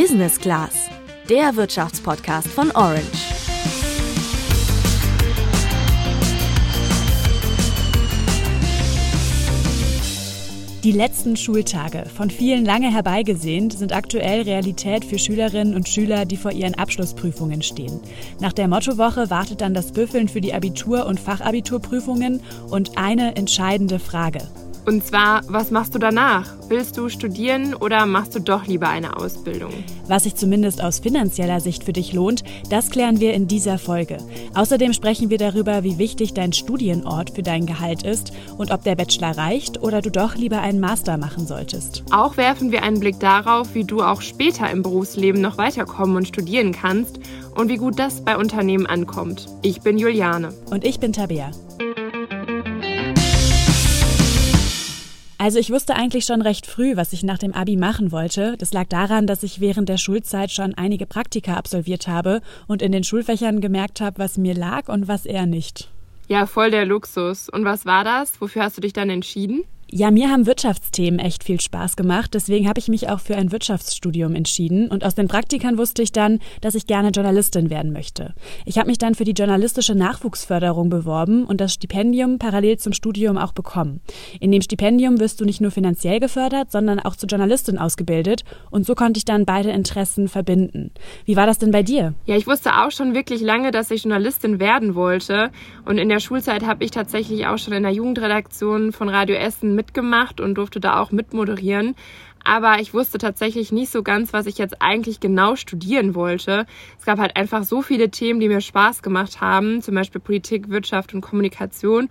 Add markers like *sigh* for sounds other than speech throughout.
Business Class, der Wirtschaftspodcast von Orange. Die letzten Schultage, von vielen lange herbeigesehnt, sind aktuell Realität für Schülerinnen und Schüler, die vor ihren Abschlussprüfungen stehen. Nach der Mottowoche wartet dann das Büffeln für die Abitur- und Fachabiturprüfungen und eine entscheidende Frage. Und zwar, was machst du danach? Willst du studieren oder machst du doch lieber eine Ausbildung? Was sich zumindest aus finanzieller Sicht für dich lohnt, das klären wir in dieser Folge. Außerdem sprechen wir darüber, wie wichtig dein Studienort für dein Gehalt ist und ob der Bachelor reicht oder du doch lieber einen Master machen solltest. Auch werfen wir einen Blick darauf, wie du auch später im Berufsleben noch weiterkommen und studieren kannst und wie gut das bei Unternehmen ankommt. Ich bin Juliane. Und ich bin Tabea. Also ich wusste eigentlich schon recht früh, was ich nach dem Abi machen wollte. Das lag daran, dass ich während der Schulzeit schon einige Praktika absolviert habe und in den Schulfächern gemerkt habe, was mir lag und was eher nicht. Ja, voll der Luxus. Und was war das? Wofür hast du dich dann entschieden? Ja, mir haben Wirtschaftsthemen echt viel Spaß gemacht. Deswegen habe ich mich auch für ein Wirtschaftsstudium entschieden. Und aus den Praktikern wusste ich dann, dass ich gerne Journalistin werden möchte. Ich habe mich dann für die journalistische Nachwuchsförderung beworben und das Stipendium parallel zum Studium auch bekommen. In dem Stipendium wirst du nicht nur finanziell gefördert, sondern auch zur Journalistin ausgebildet. Und so konnte ich dann beide Interessen verbinden. Wie war das denn bei dir? Ja, ich wusste auch schon wirklich lange, dass ich Journalistin werden wollte. Und in der Schulzeit habe ich tatsächlich auch schon in der Jugendredaktion von Radio Essen mitgemacht und durfte da auch mitmoderieren. Aber ich wusste tatsächlich nicht so ganz, was ich jetzt eigentlich genau studieren wollte. Es gab halt einfach so viele Themen, die mir Spaß gemacht haben, zum Beispiel Politik, Wirtschaft und Kommunikation.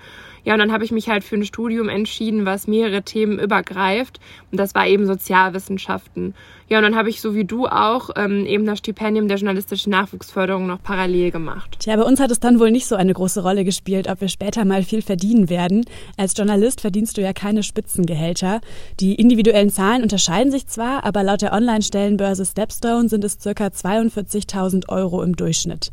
Ja, und dann habe ich mich halt für ein Studium entschieden, was mehrere Themen übergreift. Und das war eben Sozialwissenschaften. Ja, und dann habe ich so wie du auch ähm, eben das Stipendium der journalistischen Nachwuchsförderung noch parallel gemacht. Tja, bei uns hat es dann wohl nicht so eine große Rolle gespielt, ob wir später mal viel verdienen werden. Als Journalist verdienst du ja keine Spitzengehälter. Die individuellen Zahlen unterscheiden sich zwar, aber laut der Online-Stellenbörse Stepstone sind es circa 42.000 Euro im Durchschnitt.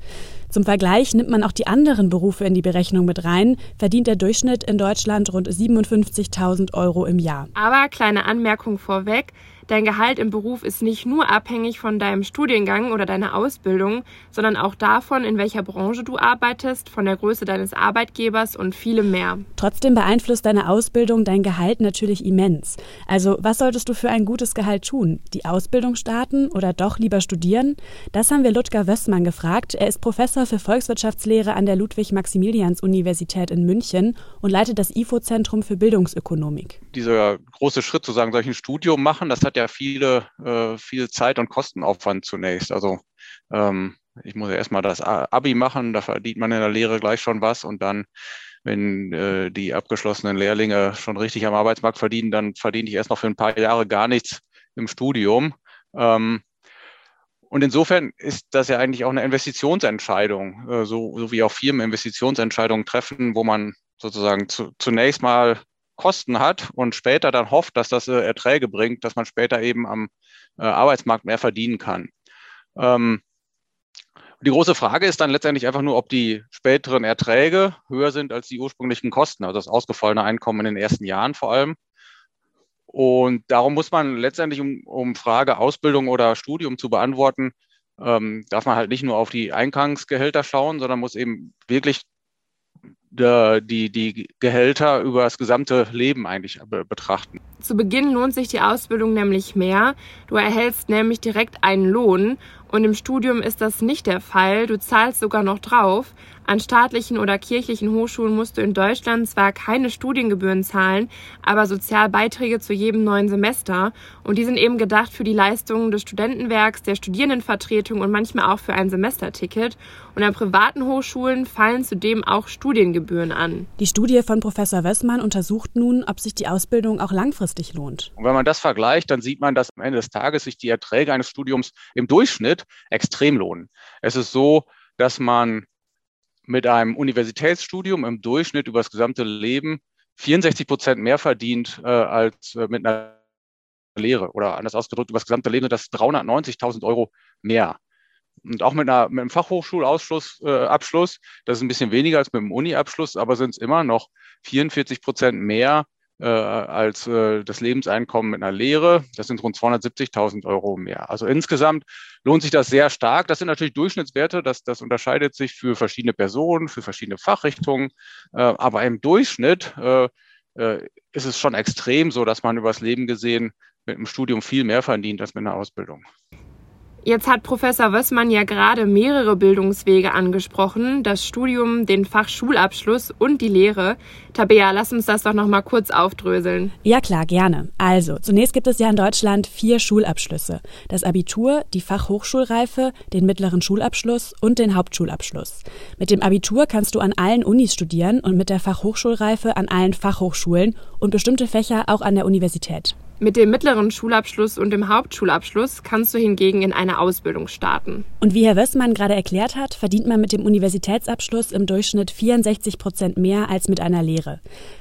Zum Vergleich nimmt man auch die anderen Berufe in die Berechnung mit rein, verdient der Durchschnitt in Deutschland rund 57.000 Euro im Jahr. Aber kleine Anmerkung vorweg, Dein Gehalt im Beruf ist nicht nur abhängig von deinem Studiengang oder deiner Ausbildung, sondern auch davon, in welcher Branche du arbeitest, von der Größe deines Arbeitgebers und vielem mehr. Trotzdem beeinflusst deine Ausbildung dein Gehalt natürlich immens. Also was solltest du für ein gutes Gehalt tun? Die Ausbildung starten oder doch lieber studieren? Das haben wir Ludger Wössmann gefragt. Er ist Professor für Volkswirtschaftslehre an der Ludwig-Maximilians-Universität in München und leitet das IFO-Zentrum für Bildungsökonomik. Dieser große Schritt zu sagen, soll ich ein Studium machen, das hat hat ja viele, äh, viel Zeit und Kostenaufwand zunächst. Also ähm, ich muss ja erstmal das Abi machen, da verdient man in der Lehre gleich schon was und dann, wenn äh, die abgeschlossenen Lehrlinge schon richtig am Arbeitsmarkt verdienen, dann verdiene ich erst noch für ein paar Jahre gar nichts im Studium. Ähm, und insofern ist das ja eigentlich auch eine Investitionsentscheidung, äh, so, so wie auch Firmen Investitionsentscheidungen treffen, wo man sozusagen zu, zunächst mal Kosten hat und später dann hofft, dass das äh, Erträge bringt, dass man später eben am äh, Arbeitsmarkt mehr verdienen kann. Ähm, die große Frage ist dann letztendlich einfach nur, ob die späteren Erträge höher sind als die ursprünglichen Kosten, also das ausgefallene Einkommen in den ersten Jahren vor allem. Und darum muss man letztendlich, um, um Frage Ausbildung oder Studium zu beantworten, ähm, darf man halt nicht nur auf die Eingangsgehälter schauen, sondern muss eben wirklich die, die Gehälter über das gesamte Leben eigentlich betrachten. Zu Beginn lohnt sich die Ausbildung nämlich mehr. Du erhältst nämlich direkt einen Lohn und im Studium ist das nicht der Fall. Du zahlst sogar noch drauf. An staatlichen oder kirchlichen Hochschulen musst du in Deutschland zwar keine Studiengebühren zahlen, aber Sozialbeiträge zu jedem neuen Semester. Und die sind eben gedacht für die Leistungen des Studentenwerks, der Studierendenvertretung und manchmal auch für ein Semesterticket. Und an privaten Hochschulen fallen zudem auch Studiengebühren an. Die Studie von Professor Wessmann untersucht nun, ob sich die Ausbildung auch langfristig lohnt. Und wenn man das vergleicht, dann sieht man, dass am Ende des Tages sich die Erträge eines Studiums im Durchschnitt extrem lohnen. Es ist so, dass man mit einem Universitätsstudium im Durchschnitt über das gesamte Leben 64 Prozent mehr verdient äh, als äh, mit einer Lehre oder anders ausgedrückt, über das gesamte Leben sind das 390.000 Euro mehr. Und auch mit, einer, mit einem Fachhochschulabschluss, äh, Abschluss, das ist ein bisschen weniger als mit einem Uni-Abschluss, aber sind es immer noch 44 Prozent mehr äh, als äh, das Lebenseinkommen mit einer Lehre. Das sind rund 270.000 Euro mehr. Also insgesamt lohnt sich das sehr stark. Das sind natürlich Durchschnittswerte. Das, das unterscheidet sich für verschiedene Personen, für verschiedene Fachrichtungen. Äh, aber im Durchschnitt äh, äh, ist es schon extrem so, dass man übers Leben gesehen mit einem Studium viel mehr verdient als mit einer Ausbildung. Jetzt hat Professor Wössmann ja gerade mehrere Bildungswege angesprochen, das Studium, den Fachschulabschluss und die Lehre. Tabea, lass uns das doch noch mal kurz aufdröseln. Ja klar, gerne. Also, zunächst gibt es ja in Deutschland vier Schulabschlüsse. Das Abitur, die Fachhochschulreife, den mittleren Schulabschluss und den Hauptschulabschluss. Mit dem Abitur kannst du an allen Unis studieren und mit der Fachhochschulreife an allen Fachhochschulen und bestimmte Fächer auch an der Universität. Mit dem mittleren Schulabschluss und dem Hauptschulabschluss kannst du hingegen in eine Ausbildung starten. Und wie Herr Wössmann gerade erklärt hat, verdient man mit dem Universitätsabschluss im Durchschnitt 64 Prozent mehr als mit einer Lehre.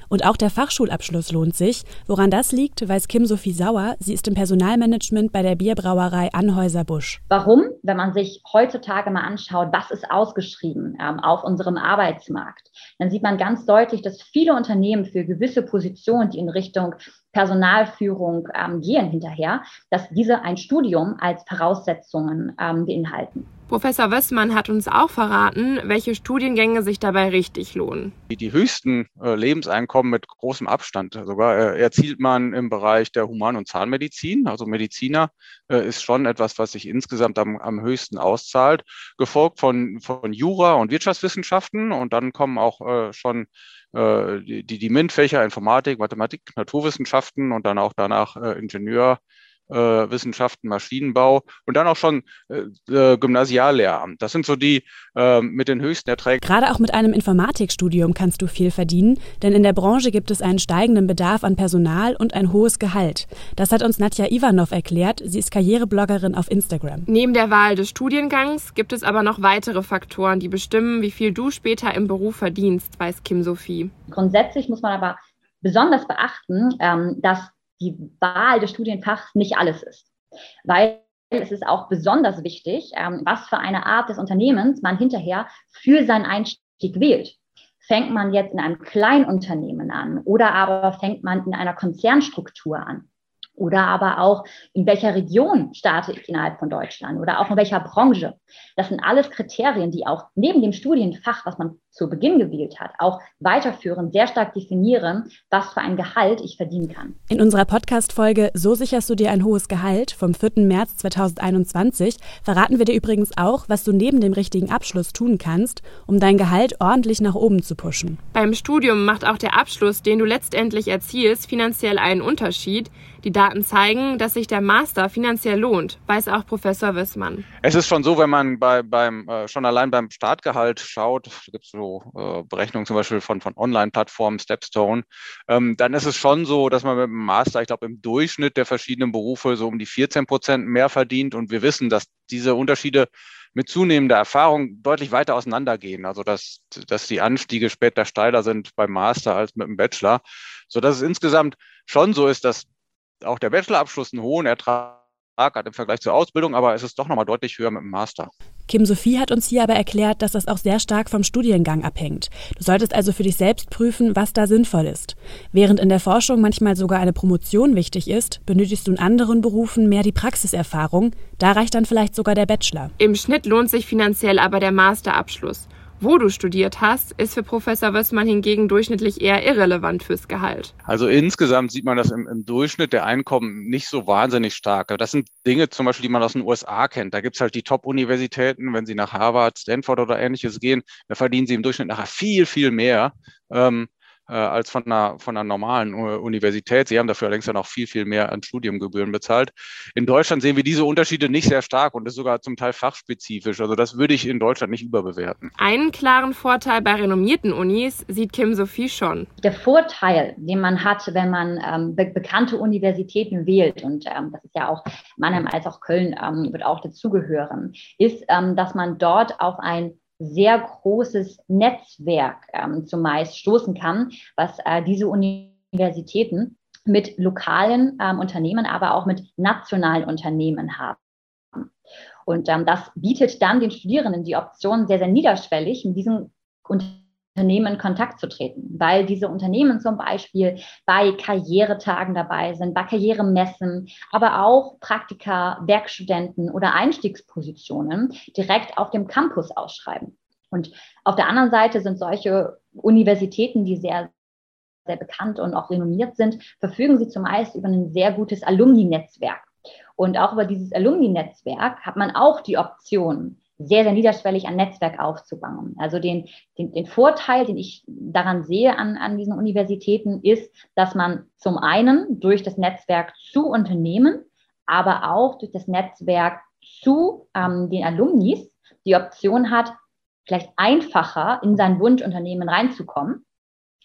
Und auch der Fachschulabschluss lohnt sich. Woran das liegt, weiß Kim Sophie Sauer. Sie ist im Personalmanagement bei der Bierbrauerei Anhäuser Busch. Warum? Wenn man sich heutzutage mal anschaut, was ist ausgeschrieben ähm, auf unserem Arbeitsmarkt, dann sieht man ganz deutlich, dass viele Unternehmen für gewisse Positionen, die in Richtung Personalführung ähm, gehen hinterher, dass diese ein Studium als Voraussetzungen ähm, beinhalten. Professor Wössmann hat uns auch verraten, welche Studiengänge sich dabei richtig lohnen. Die, die höchsten äh, Lebenseinkommen mit großem Abstand sogar äh, erzielt man im Bereich der Human- und Zahnmedizin. Also Mediziner äh, ist schon etwas, was sich insgesamt am, am höchsten auszahlt, gefolgt von, von Jura und Wirtschaftswissenschaften. Und dann kommen auch äh, schon äh, die, die MINT-Fächer Informatik, Mathematik, Naturwissenschaften und dann auch danach äh, Ingenieur, Wissenschaften, Maschinenbau und dann auch schon äh, äh, Gymnasiallehramt. Das sind so die äh, mit den höchsten Erträgen. Gerade auch mit einem Informatikstudium kannst du viel verdienen, denn in der Branche gibt es einen steigenden Bedarf an Personal und ein hohes Gehalt. Das hat uns Nadja Ivanov erklärt. Sie ist Karrierebloggerin auf Instagram. Neben der Wahl des Studiengangs gibt es aber noch weitere Faktoren, die bestimmen, wie viel du später im Beruf verdienst, weiß Kim Sophie. Grundsätzlich muss man aber besonders beachten, ähm, dass die Wahl des Studienfachs nicht alles ist. Weil es ist auch besonders wichtig, ähm, was für eine Art des Unternehmens man hinterher für seinen Einstieg wählt. Fängt man jetzt in einem Kleinunternehmen an oder aber fängt man in einer Konzernstruktur an? Oder aber auch, in welcher Region starte ich innerhalb von Deutschland oder auch in welcher Branche. Das sind alles Kriterien, die auch neben dem Studienfach, was man zu Beginn gewählt hat, auch weiterführen, sehr stark definieren, was für ein Gehalt ich verdienen kann. In unserer Podcast-Folge So sicherst du dir ein hohes Gehalt vom 4. März 2021 verraten wir dir übrigens auch, was du neben dem richtigen Abschluss tun kannst, um dein Gehalt ordentlich nach oben zu pushen. Beim Studium macht auch der Abschluss, den du letztendlich erzielst, finanziell einen Unterschied. Die Daten zeigen, dass sich der Master finanziell lohnt, weiß auch Professor Wissmann. Es ist schon so, wenn man bei, beim, äh, schon allein beim Startgehalt schaut, gibt es so äh, Berechnungen zum Beispiel von, von Online-Plattformen, Stepstone, ähm, dann ist es schon so, dass man mit dem Master, ich glaube, im Durchschnitt der verschiedenen Berufe so um die 14 Prozent mehr verdient. Und wir wissen, dass diese Unterschiede mit zunehmender Erfahrung deutlich weiter auseinandergehen. Also dass, dass die Anstiege später steiler sind beim Master als mit dem Bachelor. So dass es insgesamt schon so ist, dass auch der Bachelorabschluss einen hohen Ertrag hat im Vergleich zur Ausbildung, aber es ist doch nochmal deutlich höher mit dem Master. Kim Sophie hat uns hier aber erklärt, dass das auch sehr stark vom Studiengang abhängt. Du solltest also für dich selbst prüfen, was da sinnvoll ist. Während in der Forschung manchmal sogar eine Promotion wichtig ist, benötigst du in anderen Berufen mehr die Praxiserfahrung. Da reicht dann vielleicht sogar der Bachelor. Im Schnitt lohnt sich finanziell aber der Masterabschluss wo du studiert hast, ist für Professor Wössmann hingegen durchschnittlich eher irrelevant fürs Gehalt. Also insgesamt sieht man das im, im Durchschnitt der Einkommen nicht so wahnsinnig stark. Das sind Dinge zum Beispiel, die man aus den USA kennt. Da gibt es halt die Top-Universitäten, wenn Sie nach Harvard, Stanford oder ähnliches gehen, da verdienen Sie im Durchschnitt nachher viel, viel mehr. Ähm, äh, als von einer, von einer normalen Universität. Sie haben dafür allerdings dann auch viel, viel mehr an Studiumgebühren bezahlt. In Deutschland sehen wir diese Unterschiede nicht sehr stark und ist sogar zum Teil fachspezifisch. Also das würde ich in Deutschland nicht überbewerten. Einen klaren Vorteil bei renommierten Unis sieht Kim Sophie schon. Der Vorteil, den man hat, wenn man ähm, be bekannte Universitäten wählt, und ähm, das ist ja auch Mannheim als auch Köln ähm, wird auch dazugehören, ist, ähm, dass man dort auf ein sehr großes Netzwerk ähm, zumeist stoßen kann, was äh, diese Universitäten mit lokalen ähm, Unternehmen, aber auch mit nationalen Unternehmen haben. Und ähm, das bietet dann den Studierenden die Option, sehr, sehr niederschwellig mit diesen Unternehmen Unternehmen in Kontakt zu treten, weil diese Unternehmen zum Beispiel bei Karrieretagen dabei sind, bei Karrieremessen, aber auch Praktika, Werkstudenten oder Einstiegspositionen direkt auf dem Campus ausschreiben. Und auf der anderen Seite sind solche Universitäten, die sehr, sehr bekannt und auch renommiert sind, verfügen sie zumeist über ein sehr gutes Alumni-Netzwerk. Und auch über dieses Alumni-Netzwerk hat man auch die Option, sehr, sehr niederschwellig ein Netzwerk aufzubauen. Also den, den, den Vorteil, den ich daran sehe an, an diesen Universitäten, ist, dass man zum einen durch das Netzwerk zu Unternehmen, aber auch durch das Netzwerk zu ähm, den Alumnis die Option hat, vielleicht einfacher in sein Wunschunternehmen reinzukommen.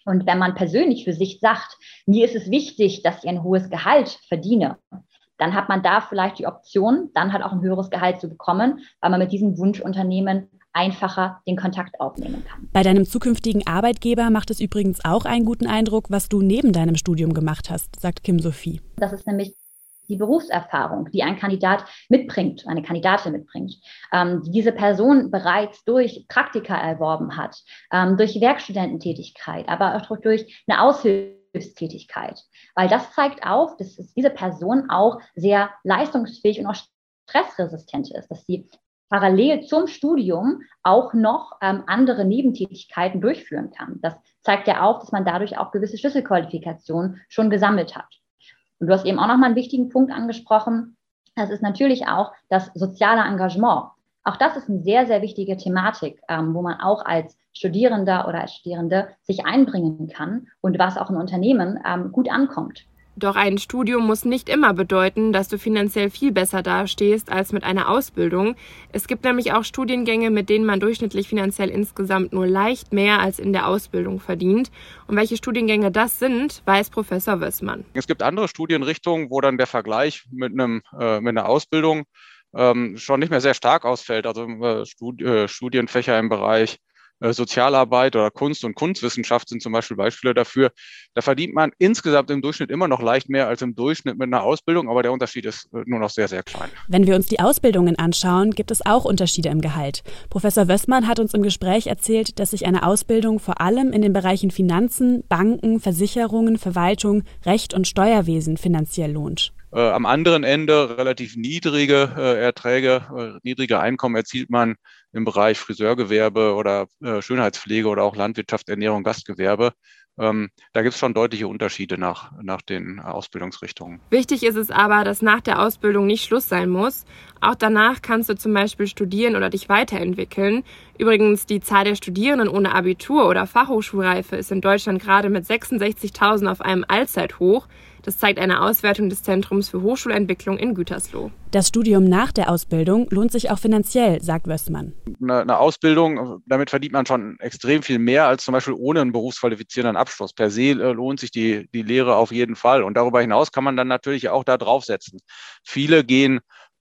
Und wenn man persönlich für sich sagt, mir ist es wichtig, dass ich ein hohes Gehalt verdiene, dann hat man da vielleicht die Option, dann halt auch ein höheres Gehalt zu bekommen, weil man mit diesem Wunschunternehmen einfacher den Kontakt aufnehmen kann. Bei deinem zukünftigen Arbeitgeber macht es übrigens auch einen guten Eindruck, was du neben deinem Studium gemacht hast, sagt Kim Sophie. Das ist nämlich die Berufserfahrung, die ein Kandidat mitbringt, eine Kandidatin mitbringt, ähm, die diese Person bereits durch Praktika erworben hat, ähm, durch Werkstudententätigkeit, aber auch durch eine Aushilfe Hilfstätigkeit. Weil das zeigt auf, dass diese Person auch sehr leistungsfähig und auch stressresistent ist, dass sie parallel zum Studium auch noch ähm, andere Nebentätigkeiten durchführen kann. Das zeigt ja auch, dass man dadurch auch gewisse Schlüsselqualifikationen schon gesammelt hat. Und du hast eben auch noch mal einen wichtigen Punkt angesprochen. Das ist natürlich auch das soziale Engagement. Auch das ist eine sehr, sehr wichtige Thematik, ähm, wo man auch als Studierender oder als Studierende sich einbringen kann und was auch in Unternehmen ähm, gut ankommt. Doch ein Studium muss nicht immer bedeuten, dass du finanziell viel besser dastehst als mit einer Ausbildung. Es gibt nämlich auch Studiengänge, mit denen man durchschnittlich finanziell insgesamt nur leicht mehr als in der Ausbildung verdient. Und welche Studiengänge das sind, weiß Professor Wössmann. Es gibt andere Studienrichtungen, wo dann der Vergleich mit, einem, äh, mit einer Ausbildung ähm, schon nicht mehr sehr stark ausfällt. Also äh, Studi äh, Studienfächer im Bereich äh, Sozialarbeit oder Kunst und Kunstwissenschaft sind zum Beispiel Beispiele dafür. Da verdient man insgesamt im Durchschnitt immer noch leicht mehr als im Durchschnitt mit einer Ausbildung, aber der Unterschied ist äh, nur noch sehr, sehr klein. Wenn wir uns die Ausbildungen anschauen, gibt es auch Unterschiede im Gehalt. Professor Wössmann hat uns im Gespräch erzählt, dass sich eine Ausbildung vor allem in den Bereichen Finanzen, Banken, Versicherungen, Verwaltung, Recht und Steuerwesen finanziell lohnt. Äh, am anderen Ende relativ niedrige äh, Erträge, äh, niedrige Einkommen erzielt man im Bereich Friseurgewerbe oder Schönheitspflege oder auch Landwirtschaft, Ernährung, Gastgewerbe. Ähm, da gibt es schon deutliche Unterschiede nach, nach den Ausbildungsrichtungen. Wichtig ist es aber, dass nach der Ausbildung nicht Schluss sein muss. Auch danach kannst du zum Beispiel studieren oder dich weiterentwickeln. Übrigens, die Zahl der Studierenden ohne Abitur oder Fachhochschulreife ist in Deutschland gerade mit 66.000 auf einem Allzeithoch. Das zeigt eine Auswertung des Zentrums für Hochschulentwicklung in Gütersloh. Das Studium nach der Ausbildung lohnt sich auch finanziell, sagt Wössmann. Eine, eine Ausbildung, damit verdient man schon extrem viel mehr als zum Beispiel ohne einen berufsqualifizierenden Abschluss. Per se äh, lohnt sich die, die Lehre auf jeden Fall. Und darüber hinaus kann man dann natürlich auch da draufsetzen. Viele gehen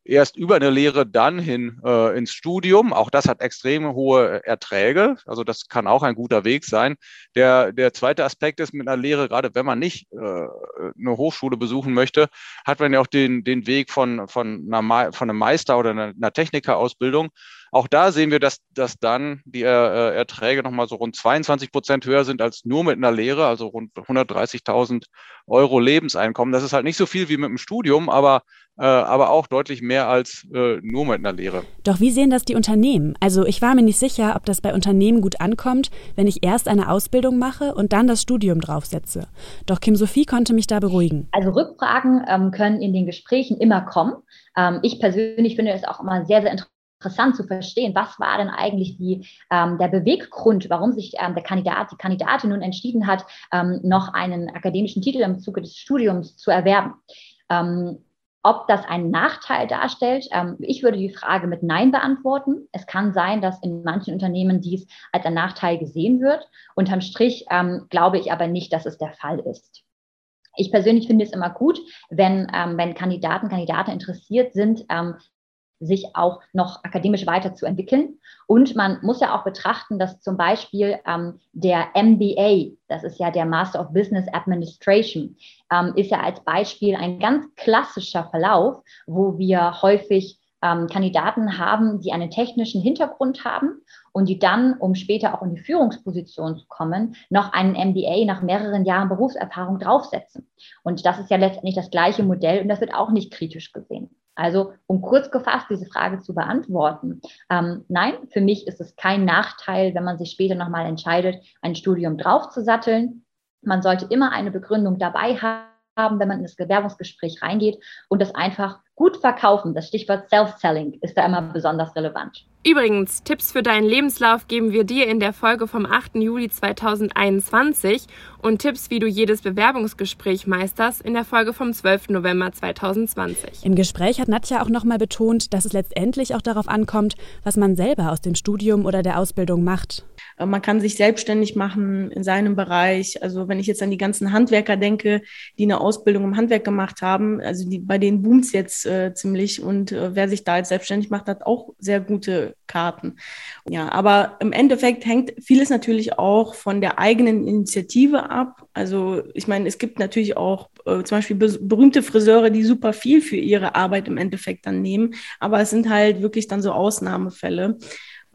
erst über eine Lehre dann hin äh, ins Studium. Auch das hat extrem hohe Erträge. Also das kann auch ein guter Weg sein. Der, der zweite Aspekt ist mit einer Lehre, gerade wenn man nicht äh, eine Hochschule besuchen möchte, hat man ja auch den, den Weg von, von, einer, von einem Meister oder einer, einer Technikerausbildung. Auch da sehen wir, dass, dass dann die äh, Erträge nochmal so rund 22 Prozent höher sind als nur mit einer Lehre, also rund 130.000 Euro Lebenseinkommen. Das ist halt nicht so viel wie mit dem Studium, aber, äh, aber auch deutlich mehr als äh, nur mit einer Lehre. Doch wie sehen das die Unternehmen? Also ich war mir nicht sicher, ob das bei Unternehmen gut ankommt, wenn ich erst eine Ausbildung mache und dann das Studium draufsetze. Doch Kim Sophie konnte mich da beruhigen. Also Rückfragen ähm, können in den Gesprächen immer kommen. Ähm, ich persönlich finde es auch immer sehr, sehr interessant interessant zu verstehen, was war denn eigentlich die, ähm, der Beweggrund, warum sich ähm, der Kandidat, die Kandidatin nun entschieden hat, ähm, noch einen akademischen Titel im Zuge des Studiums zu erwerben. Ähm, ob das einen Nachteil darstellt, ähm, ich würde die Frage mit Nein beantworten. Es kann sein, dass in manchen Unternehmen dies als ein Nachteil gesehen wird. Unterm Strich ähm, glaube ich aber nicht, dass es der Fall ist. Ich persönlich finde es immer gut, wenn, ähm, wenn Kandidaten, Kandidaten interessiert sind, ähm, sich auch noch akademisch weiterzuentwickeln. Und man muss ja auch betrachten, dass zum Beispiel ähm, der MBA, das ist ja der Master of Business Administration, ähm, ist ja als Beispiel ein ganz klassischer Verlauf, wo wir häufig ähm, Kandidaten haben, die einen technischen Hintergrund haben und die dann, um später auch in die Führungsposition zu kommen, noch einen MBA nach mehreren Jahren Berufserfahrung draufsetzen. Und das ist ja letztendlich das gleiche Modell und das wird auch nicht kritisch gesehen. Also um kurz gefasst diese Frage zu beantworten, ähm, nein, für mich ist es kein Nachteil, wenn man sich später nochmal entscheidet, ein Studium draufzusatteln. Man sollte immer eine Begründung dabei haben, wenn man in das Bewerbungsgespräch reingeht und das einfach gut verkaufen. Das Stichwort Self-Selling ist da immer besonders relevant. Übrigens, Tipps für deinen Lebenslauf geben wir dir in der Folge vom 8. Juli 2021 und Tipps, wie du jedes Bewerbungsgespräch meisterst, in der Folge vom 12. November 2020. Im Gespräch hat Nadja auch nochmal betont, dass es letztendlich auch darauf ankommt, was man selber aus dem Studium oder der Ausbildung macht. Äh, man kann sich selbstständig machen in seinem Bereich. Also wenn ich jetzt an die ganzen Handwerker denke, die eine Ausbildung im Handwerk gemacht haben, also die, bei denen boomt es jetzt äh, ziemlich und äh, wer sich da jetzt selbstständig macht, hat auch sehr gute Karten. Ja, aber im Endeffekt hängt vieles natürlich auch von der eigenen Initiative ab. Also ich meine, es gibt natürlich auch äh, zum Beispiel berühmte Friseure, die super viel für ihre Arbeit im Endeffekt dann nehmen, aber es sind halt wirklich dann so Ausnahmefälle.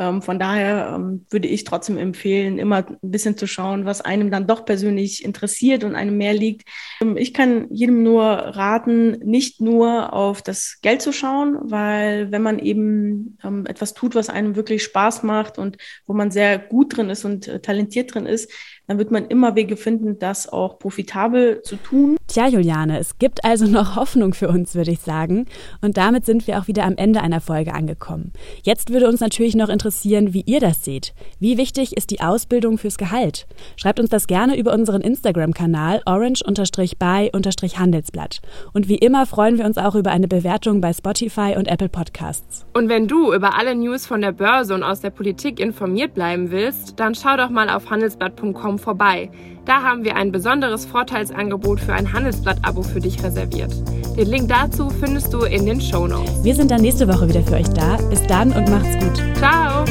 Ähm, von daher ähm, würde ich trotzdem empfehlen, immer ein bisschen zu schauen, was einem dann doch persönlich interessiert und einem mehr liegt. Ähm, ich kann jedem nur raten, nicht nur auf das Geld zu schauen, weil wenn man eben etwas tut, was einem wirklich Spaß macht und wo man sehr gut drin ist und äh, talentiert drin ist, dann wird man immer Wege finden, das auch profitabel zu tun. Tja, Juliane, es gibt also noch *laughs* Hoffnung für uns, würde ich sagen. Und damit sind wir auch wieder am Ende einer Folge angekommen. Jetzt würde uns natürlich noch interessieren, wie ihr das seht. Wie wichtig ist die Ausbildung fürs Gehalt? Schreibt uns das gerne über unseren Instagram-Kanal orange-by-handelsblatt. Und wie immer freuen wir uns auch über eine Bewertung bei Spotify und Apple Podcasts. Und wenn du über alle News von der Börse und aus der Politik informiert bleiben willst, dann schau doch mal auf handelsblatt.com kaum vorbei. Da haben wir ein besonderes Vorteilsangebot für ein Handelsblatt-Abo für dich reserviert. Den Link dazu findest du in den Show Notes. Wir sind dann nächste Woche wieder für euch da. Bis dann und macht's gut. Ciao!